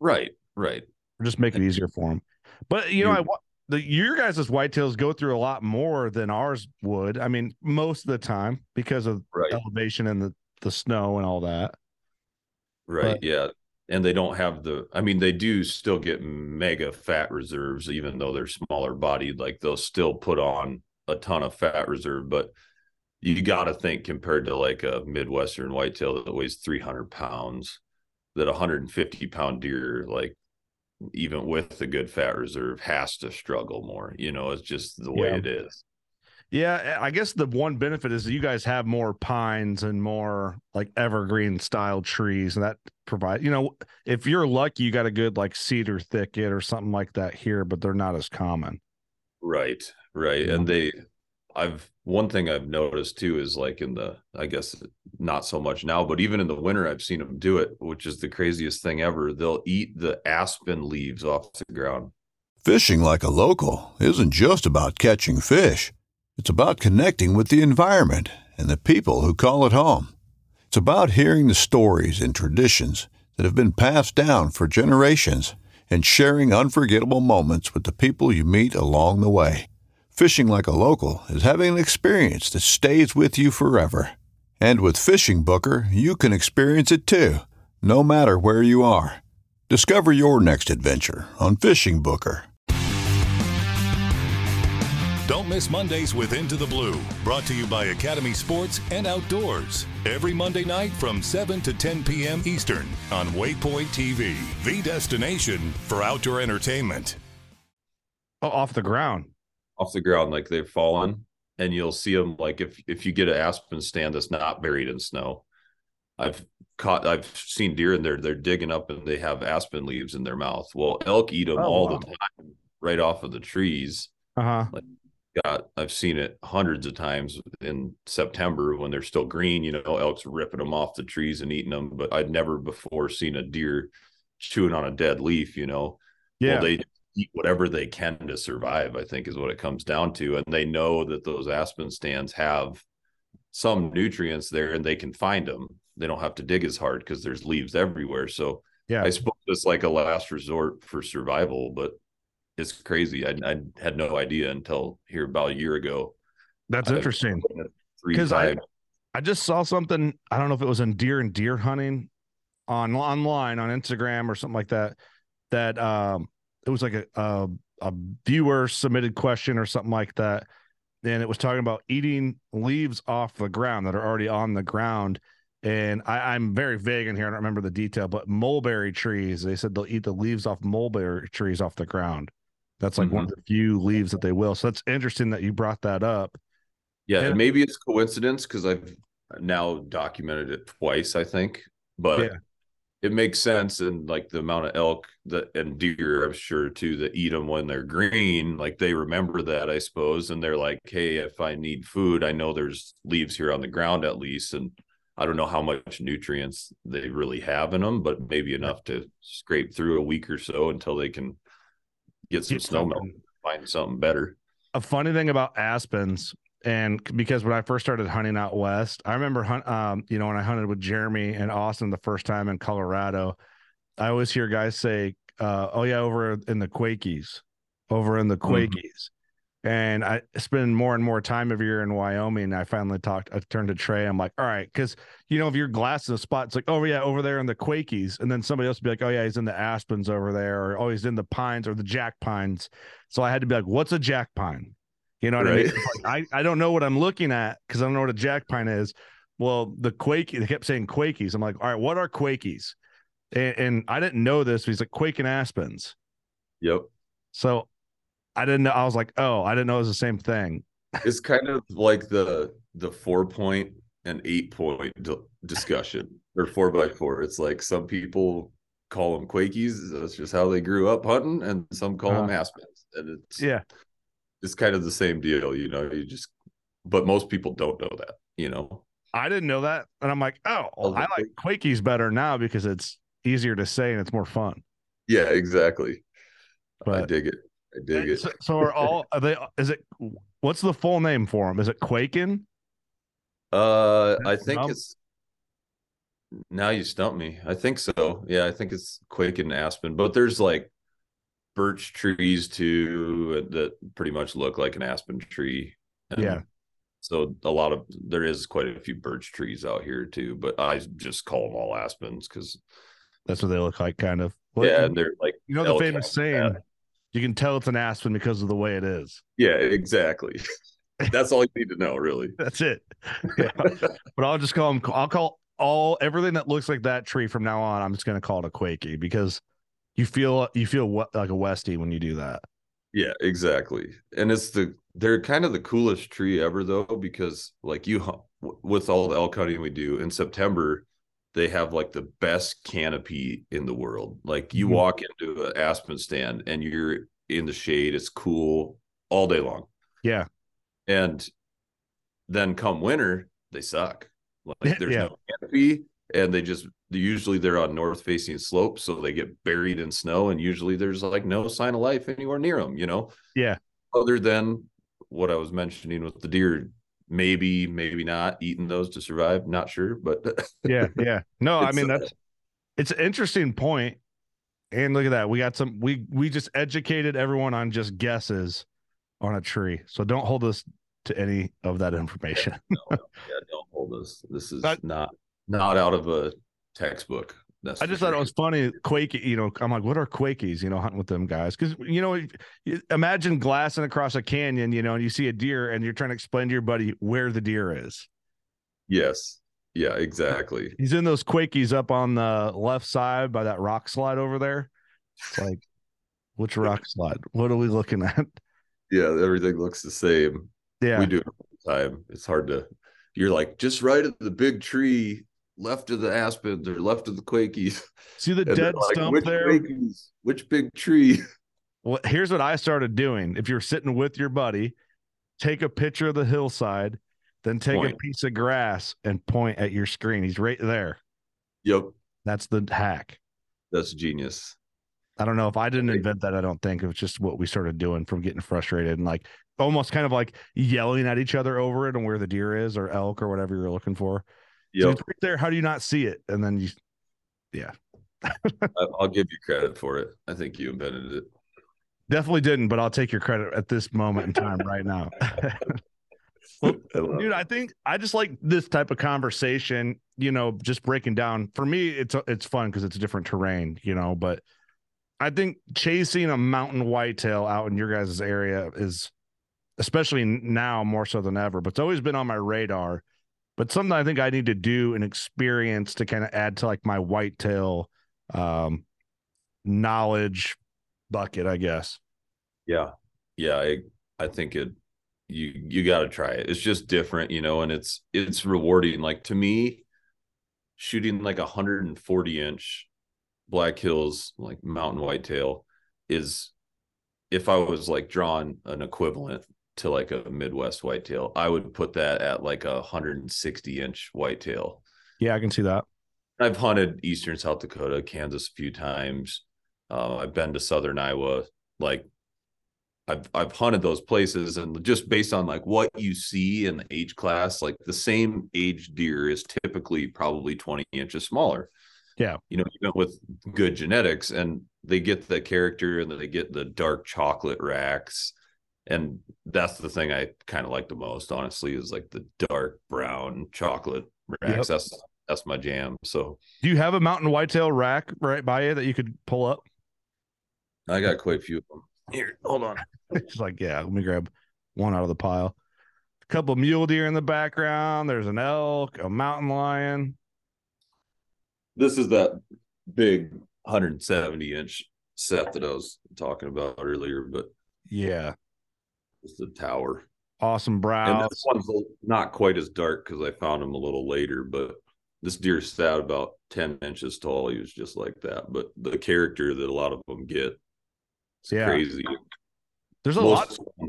right, right. or just make it easier for them. But you know, I the your guys' whitetails go through a lot more than ours would. I mean, most of the time because of Right. elevation and the the snow and all that. Right. But- yeah. And they don't have the, I mean, they do still get mega fat reserves, even though they're smaller bodied. Like they'll still put on a ton of fat reserve, but you got to think compared to like a Midwestern whitetail that weighs 300 pounds, that 150 pound deer, like even with the good fat reserve, has to struggle more. You know, it's just the way Yeah. it is. Yeah, I guess the one benefit is you guys have more pines and more like evergreen style trees, and that provide you know if you're lucky, you got a good like cedar thicket or something like that here, but they're not as common. Right, right. Yeah. And they I've one thing I've noticed too is like in the I guess not so much now, but even in the winter I've seen them do it, which is the craziest thing ever. They'll eat the aspen leaves off the ground. Fishing like a local isn't just about catching fish. It's about connecting with the environment and the people who call it home. It's about hearing the stories and traditions that have been passed down for generations and sharing unforgettable moments with the people you meet along the way. Fishing like a local is having an experience that stays with you forever. And with Fishing Booker, you can experience it too, no matter where you are. Discover your next adventure on Fishing Booker. Don't miss Mondays with Into the Blue, brought to you by Academy Sports and Outdoors. Every Monday night from 7 to 10 p.m. Eastern on Waypoint TV, the destination for outdoor entertainment. Oh, off the ground. Off the ground like they've fallen and you'll see them like if if you get an aspen stand that's not buried in snow i've caught i've seen deer in there they're digging up and they have aspen leaves in their mouth well elk eat them Oh, all wow. the time right off of the trees Uh huh. got i've seen it hundreds of times in september when they're still green you know elk's ripping them off the trees and eating them but i'd never before seen a deer chewing on a dead leaf you know Yeah. well, they eat whatever they can to survive, I think is what it comes down to. And they know that those aspen stands have some nutrients there and they can find them. They don't have to dig as hard because there's leaves everywhere. So yeah. I suppose it's like a last resort for survival, but it's crazy. I, I had no idea until here about a year ago. That's I've- interesting. Because I- I just saw something. I don't know if it was in deer and deer hunting on online on Instagram or something like that. That um, it was like a, a a viewer submitted question or something like that, and it was talking about eating leaves off the ground that are already on the ground. And I, I'm very vague in here. I don't remember the detail, but mulberry trees. They said they'll eat the leaves off mulberry trees off the ground. That's like one of mm-hmm. the few leaves that they will. So that's interesting that you brought that up. Yeah, And- maybe it's coincidence because I've now documented it twice, I think. But Yeah. It makes sense and like the amount of elk that and deer i'm sure too that eat them when they're green like they remember that i suppose and they're like hey if i need food i know there's leaves here on the ground at least and i don't know how much nutrients they really have in them but maybe enough to scrape through a week or so until they can get some Get snow melt find something better. A funny thing about aspens and because when i first started hunting out west i remember hunt um you know when i hunted with jeremy and austin the first time in colorado i always hear guys say uh oh yeah over in the quakies over in the Mhm. quakies. And i spend more and more time every year in wyoming i finally talked i turned to trey i'm like all right because you know if you're glass in a spot it's like oh yeah over there in the quakies and then somebody else would be like oh yeah he's in the aspens over there or oh he's in the pines or the jack pines. So i had to be like what's a jack pine you know what I mean? Like, I, I don't know what I'm looking at because I don't know what a jack pine is. Well, the quake, they kept saying quakies. I'm like, all right, what are quakies? And, and I didn't know this. He's like, quake and aspens. yep So I didn't know. I was like, oh, I didn't know it was the same thing. it's kind of like the the four point and eight point d- discussion or four by four it's like some people call them quakies that's just how they grew up hunting and some call uh-huh. them aspens and it's Yeah. It's kind of the same deal you know you just but most people don't know that you know I didn't know that. And I'm like, oh, well, I like quakies better now because it's easier to say and it's more fun. yeah exactly i dig it i dig it So, so are all, are they, is it, what's the full name for them? Is it quaking? uh i think dumb. it's now you stump me i think so yeah i think it's quake and aspen but there's like birch trees too uh, that pretty much look like an aspen tree And Yeah. so a lot of there is quite a few birch trees out here too but i just call them all aspens because That's what they look like, kind of. Well, yeah and they're like You know the famous saying, you can tell it's an aspen because of the way it is. yeah exactly that's all you need to know really That's it. Yeah. but I'll just call them. I'll call all everything that looks like that tree from now on. I'm just going to call it a quakey because you feel you feel what, like a westie when you do that. Yeah, exactly. And it's the they're kind of the coolest tree ever though because like you with all the elk hunting we do in September they have like the best canopy in the world. Like you Mhm. walk into an aspen stand and you're in the shade, it's cool all day long. Yeah. And then come winter, they suck. Like there's Yeah. no canopy and they just usually they're on north facing slopes so they get buried in snow and usually there's like no sign of life anywhere near them, you know Yeah. other than what I was mentioning with the deer, maybe, maybe not eating those to survive. Not sure, but Yeah. Yeah. No, I mean uh, that's it's an interesting point. And look at that. We got some we we just educated everyone on just guesses on a tree. So don't hold us to any of that information. yeah, don't hold us This is I- not not out of a textbook. That's I just thought it was funny. Quake, you know, I'm like, what are Quakies? You know, hunting with them guys. Because, you know, imagine glassing across a canyon, you know, and you see a deer and you're trying to explain to your buddy where the deer is. yes, yeah, exactly. He's in those Quakies up on the left side by that rock slide over there. It's like, which rock slide? What are we looking at? Yeah, everything looks the same. Yeah. We do it all the time. It's hard to. You're like just right at the big tree, left of the aspens or left of the quakies. See the And dead like, stump which there? quakies? Which big tree? Well, here's what I started doing. If you're sitting with your buddy, take a picture of the hillside, then take a piece of grass and point at your screen. He's right there. Yep, That's the hack. that's genius. I don't know if I didn't invent that. I don't think it was just what we started doing from getting frustrated and like almost kind of like yelling at each other over it and where the deer is or elk or whatever you're looking for. So Yep. it's right there. How do you not see it? And then you, yeah. I'll give you credit for it. I think you invented it. definitely didn't, but I'll take your credit at this moment in time right now. Well, Dude. I think I just like this type of conversation, you know, just breaking down. For me, it's it's fun because it's a different terrain, you know, but I think chasing a mountain whitetail out in your guys' area is especially now more so than ever, but it's always been on my radar. But something I think I need to do and experience to kind of add to like my whitetail um knowledge bucket, I guess. Yeah. Yeah, I I think it you you got to try it. It's just different, you know, and it's it's rewarding like to me shooting like a 140 inch Black Hills, like mountain whitetail, is if I was like drawing an equivalent to like a Midwest whitetail, I would put that at like a 160 inch whitetail. Yeah, I can see that. I've hunted eastern South Dakota, Kansas a few times. Uh, I've been to southern Iowa. Like I've I've hunted those places, and just based on like what you see in the age class, like the same age deer is typically probably 20 inches smaller. Yeah. You know, even with good genetics, and they get the character and they get the dark chocolate racks. And that's the thing I kind of like the most, honestly, is like the dark brown chocolate racks. Yep. That's that's my jam. So do you have a mountain whitetail rack right by you that you could pull up? I got quite a few of them. Here, hold on. it's like, yeah, let me grab one out of the pile. A couple mule deer in the background. There's an elk, a mountain lion. This is that big 170 inch set that I was talking about earlier, but yeah, it's the tower. Awesome brow. And this one's not quite as dark because I found him a little later, but this deer sat about 10 inches tall. He was just like that. But the character that a lot of them get it's yeah. crazy. There's a Most lot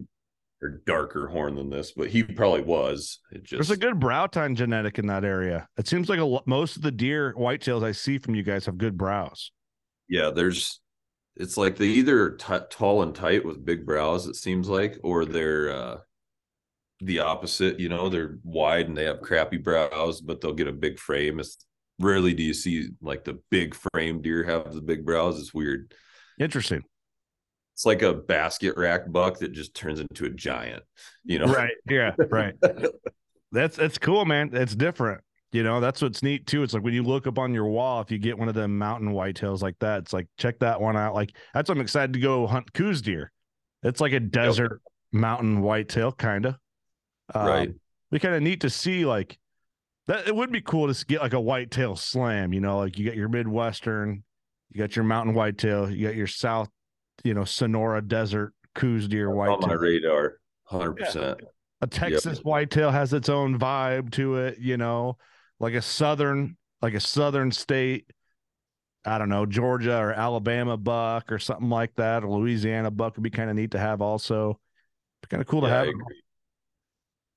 or darker horn than this, but he probably was. It just there's a good brow tine genetic in that area. It seems like a most of the deer whitetails I see from you guys have good brows. Yeah, there's. It's like they either t- tall and tight with big brows. It seems like, or they're uh, the opposite. You know, they're wide and they have crappy brows, but they'll get a big frame. It's rarely do you see like the big frame deer have the big brows. It's weird. Interesting it's like a basket rack buck that just turns into a giant, you know? Right. Yeah. Right. that's that's cool, man. It's different. You know, that's what's neat too. It's like when you look up on your wall, if you get one of them mountain whitetails like that, it's like check that one out. Like that's what I'm excited to go hunt Coues deer. It's like a desert yep. mountain whitetail, kind of. Um, right. Be kind of neat to see like that. It would be cool to get like a whitetail slam. You know, like you got your Midwestern, you got your mountain whitetail, you got your South you know Sonora Desert Coues deer whitetail. On my radar, hundred yeah. percent. A Texas yep. whitetail has its own vibe to it, you know, like a southern, like a southern state. I don't know, Georgia or Alabama buck or something like that, or Louisiana buck would be kind of neat to have. Also, kind of cool yeah, to have.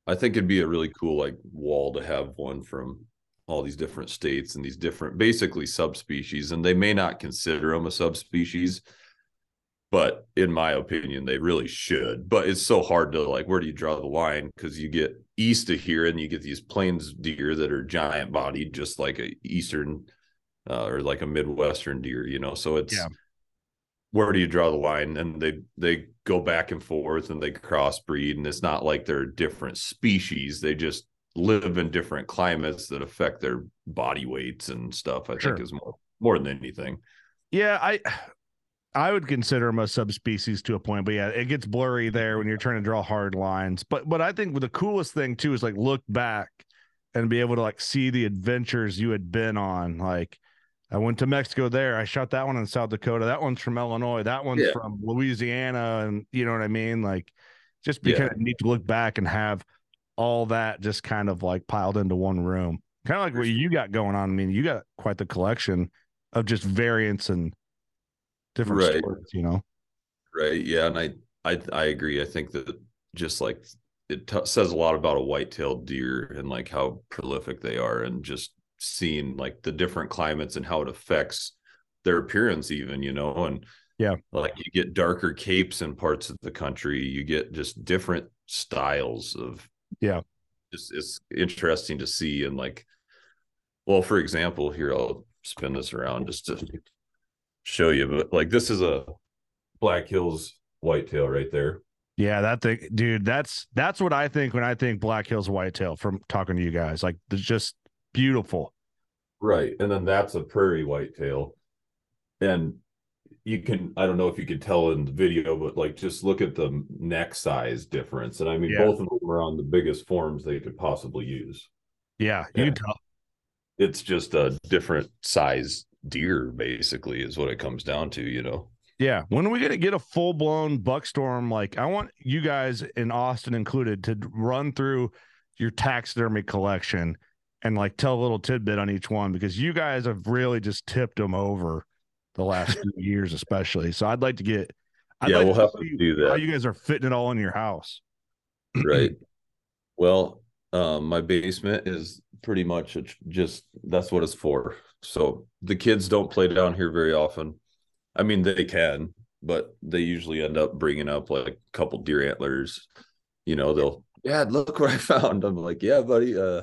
I, I think it'd be a really cool like wall to have one from all these different states and these different basically subspecies, and they may not consider them a subspecies but in my opinion they really should. But it's so hard to like where do you draw the line? Because you get east of here and you get these plains deer that are giant bodied just like a eastern uh, or like a midwestern deer you know? So it's yeah. where do you draw the line? And they they go back and forth and they crossbreed and it's not like they're different species. They just live in different climates that affect their body weights and stuff i sure. think is more more than anything. Yeah i I would consider them a subspecies to a point, but yeah, it gets blurry there when you're trying to draw hard lines. But but I think the coolest thing too is like look back and be able to like see the adventures you had been on. Like I went to Mexico there. I shot that one in South Dakota. That one's from Illinois. That one's yeah. from Louisiana, and you know what I mean. Like just be yeah. kind of neat to look back and have all that just kind of like piled into one room. Kind of like what you got going on. I mean, you got quite the collection of just variants and different right. you know. Right. Yeah, and I I I agree. I think that just like it t- says a lot about a white-tailed deer and like how prolific they are and just seeing like the different climates and how it affects their appearance even you know and yeah like you get darker capes in parts of the country you get just different styles of yeah it's, it's interesting to see and like well for example here i'll spin this around just to show you, but like this is a Black Hills whitetail right there. Yeah, that thing, dude. That's that's what I think when I think Black Hills whitetail. From talking to you guys, like it's just beautiful. Right, and then that's a prairie whitetail, and you can I don't know if you can tell in the video, but like just look at the neck size difference, and I mean yeah. both of them are on the biggest forms they could possibly use. Yeah, you can tell. It's just a different size deer basically is what it comes down to you know yeah when are we gonna get a full-blown buckstorm like i want you guys in austin included to run through your taxidermy collection and like tell a little tidbit on each one because you guys have really just tipped them over the last few years, especially. So I'd like to get. I'd yeah, like we'll to have to do How that. you guys are fitting it all in your house? right. Well, um, my basement is pretty much just that's what it's for. So the kids don't play down here very often. I mean, they can, but they usually end up bringing up like a couple deer antlers. You know, they'll, Dad, look what I found. I'm like, yeah, buddy. Uh,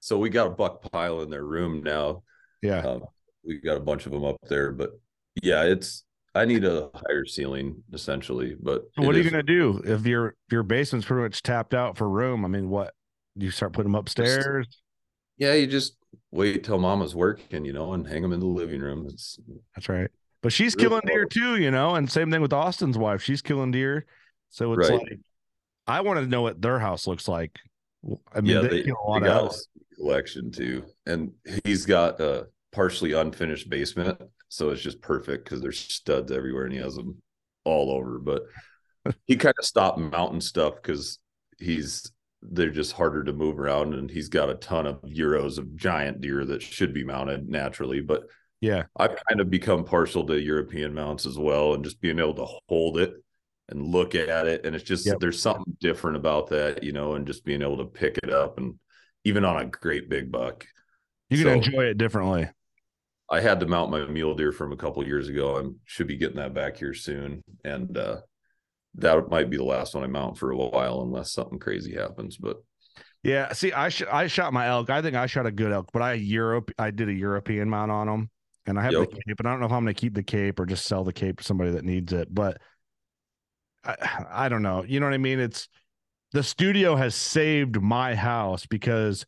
so we got a buck pile in their room now. Yeah. Um, we got a bunch of them up there, but yeah, it's I need a higher ceiling essentially. But what are you is- gonna do if your your basement's pretty much tapped out for room? I mean, what you start putting them upstairs? Yeah, you just wait till Mama's working, you know, and hang them in the living room. It's That's right. But she's Real killing deer too, you know, and same thing with Austin's wife. She's killing deer. So it's Right. like I want to know what their house looks like. I mean, yeah, they, they, a lot they of got elk. a collection too, and he's got a partially unfinished basement, so it's just perfect because there's studs everywhere, and he has them all over. But he kind of stopped mounting stuff because he's they're just harder to move around, and he's got a ton of euros of giant deer that should be mounted naturally, but Yeah. I've kind of become partial to European mounts as well, and just being able to hold it and look at it, and it's just Yep. there's something different about that, you know, and just being able to pick it up and even on a great big buck. You can So- enjoy it differently. I had to mount my mule deer from a couple years ago. I should be getting that back here soon, and uh, that might be the last one I mount for a while, unless something crazy happens. But Yeah. See, I sh- I shot my elk. I think I shot a good elk, but I Europe I did a European mount on them, and I have Yep. the cape. And I don't know if I'm going to keep the cape or just sell the cape to somebody that needs it. But I I don't know. You know what I mean? It's the studio has saved my house because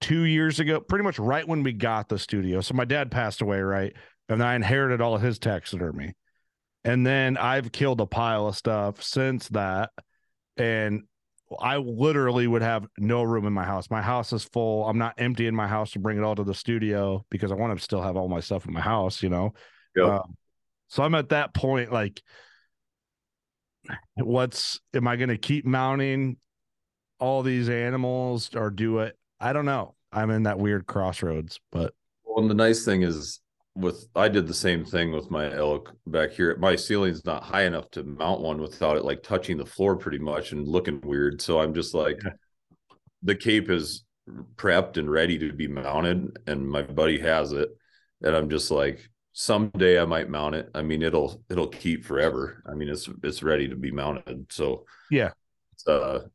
two years ago, pretty much right when we got the studio. So my dad passed away, right? And I inherited all of his taxidermy. And then I've killed a pile of stuff since that. And I literally would have no room in my house. My house is full. I'm not emptying my house to bring it all to the studio because I want to still have all my stuff in my house, you know? Yep. Um, so I'm at that point, like, what's am I going to keep mounting all these animals or do it? I don't know. I'm in that weird crossroads, but Well, and the nice thing is with I did the same thing with my elk back here. My ceiling's not high enough to mount one without it like touching the floor pretty much and looking weird. So I'm just like Yeah. the cape is prepped and ready to be mounted and my buddy has it. And I'm just like someday I might mount it. I mean it'll it'll keep forever. I mean it's it's ready to be mounted. So Yeah. It's uh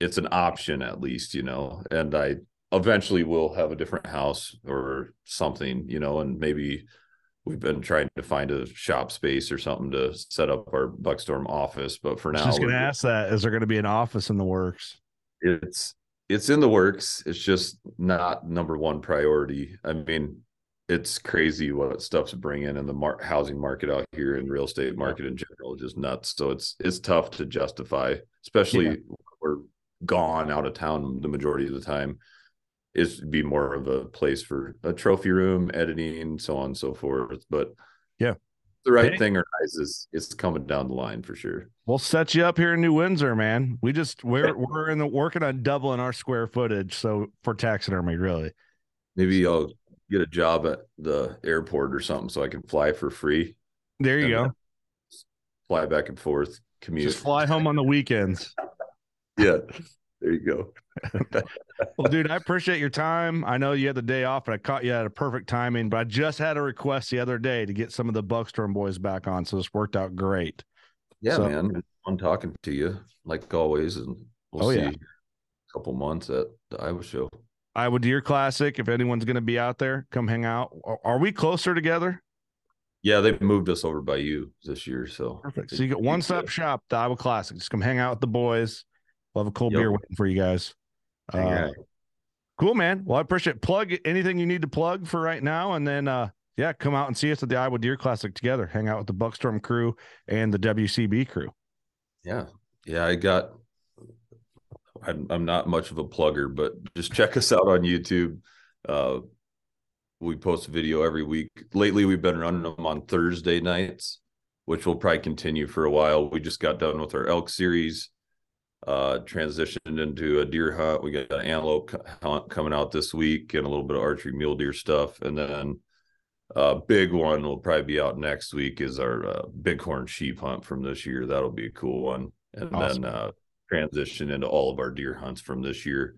it's an option at least, you know. And I eventually we'll have a different house or something, you know, and maybe we've been trying to find a shop space or something to set up our Buckstorm office. But for I was now, just going to ask that. Is there going to be an office in the works? it's it's in the works. It's just not number one priority. I mean, it's crazy what stuff's bringing in the mar- housing market out here and real estate market in general is just nuts. So it's it's tough to justify, especially Yeah. when we're gone out of town the majority of the time. Is be more of a place for a trophy room, editing, so on and so forth. But Yeah. the right Hey. thing arises, it's coming down the line for sure. We'll set you up here in New Windsor, man. We just we're we're in the working on doubling our square footage. So for taxidermy, really. Maybe I'll get a job at the airport or something so I can fly for free. There you go. fly back and forth, commute. Just fly home on the weekends. Yeah, there you go. Well, dude, I appreciate your time. I know you had the day off, but I caught you at a perfect timing. But I just had a request the other day to get some of the Buckstorm boys back on, so this worked out great. Yeah, So- man. Fun talking to you, like always, and we'll Oh, see yeah. a couple months at the Iowa show. Iowa Deer Classic. If anyone's going to be out there, come hang out. Are, are we closer together? Yeah, they moved us over by you this year, so Perfect. So you get one stop shop, the Iowa Classic. Just come hang out with the boys. We'll have a cold Yep. beer waiting for you guys. Uh. Cool, man. Well, I appreciate it. plug anything you need to plug for right now, and then uh yeah, come out and see us at the Iowa Deer Classic together. Hang out with the Buckstorm crew and the WCB crew. Yeah, yeah. I got. I'm, I'm not much of a plugger, but just check us out on YouTube. Uh, we post a video every week. Lately, we've been running them on Thursday nights, which will probably continue for a while. We just got done with our elk series, uh, transitioned into a deer hunt. We got an antelope hunt coming out this week and a little bit of archery mule deer stuff. And then uh, big one will probably be out next week is our uh, bighorn sheep hunt from this year. That'll be a cool one, and Awesome. then uh, transition into all of our deer hunts from this year.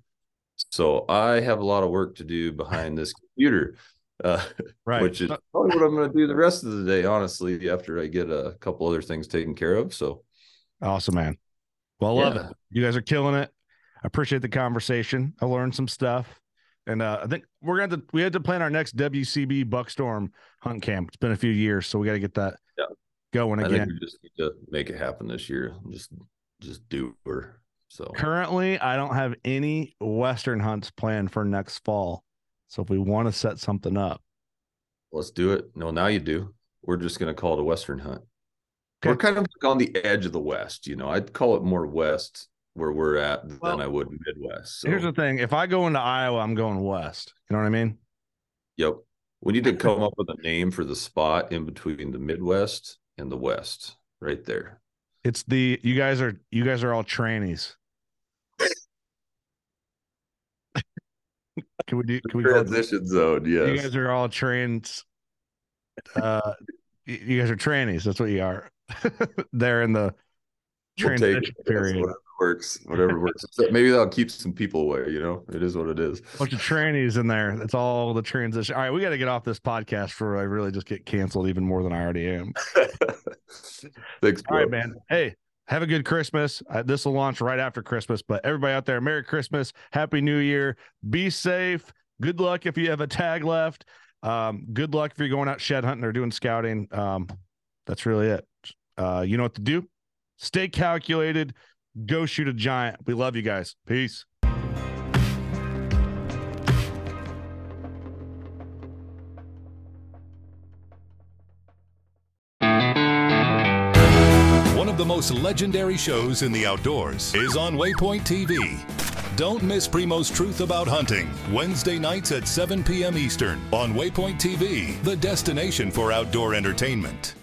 So I have a lot of work to do behind this computer, uh, Right. which is probably what I'm going to do the rest of the day, honestly, after I get a couple other things taken care of. So Awesome, man. Well, I love Yeah. it. You guys are killing it. I appreciate the conversation. I learned some stuff. And uh, I think we're going to, we had to plan our next WCB Buckstorm hunt camp. It's been a few years, so we got to get that Yeah. going I think again. we just need to make it happen this year. Just, just do her. So Currently, I don't have any Western hunts planned for next fall. So if we want to set something up, let's do it. No, now you do. We're just going to call it a Western hunt. Okay. We're kind of like on the edge of the West. You know, I'd call it more West where we're at Well, than I would Midwest. So, here's the thing if I go into Iowa, I'm going west. You know what I mean? yep. We need to come up with a name for the spot in between the Midwest and the West, right there. It's the, you guys are, you guys are all trannies. can we do, can we call it Transition zone. Yes. You guys are all trans. Uh, you guys are trannies. That's what you are. They're in the We'll transition period. Whatever works. Whatever works. Maybe that'll keep some people away. You know, it is what it is. bunch of trannies in there. That's all the transition. All right, we got to get off this podcast before I really just get canceled even more than I already am. Thanks, All bro. right, man. Hey, have a good Christmas. Uh, this will launch right after Christmas, but everybody out there, Merry Christmas, Happy New Year. Be safe. Good luck if you have a tag left. Um, good luck if you're going out shed hunting or doing scouting. Um, that's really it. Uh, you know what to do. Stay calculated. Go shoot a giant. We love you guys. Peace. One of the most legendary shows in the outdoors is on Waypoint TV. Don't miss Primo's Truth About Hunting, Wednesday nights at 7 p.m. Eastern on Waypoint TV, the destination for outdoor entertainment.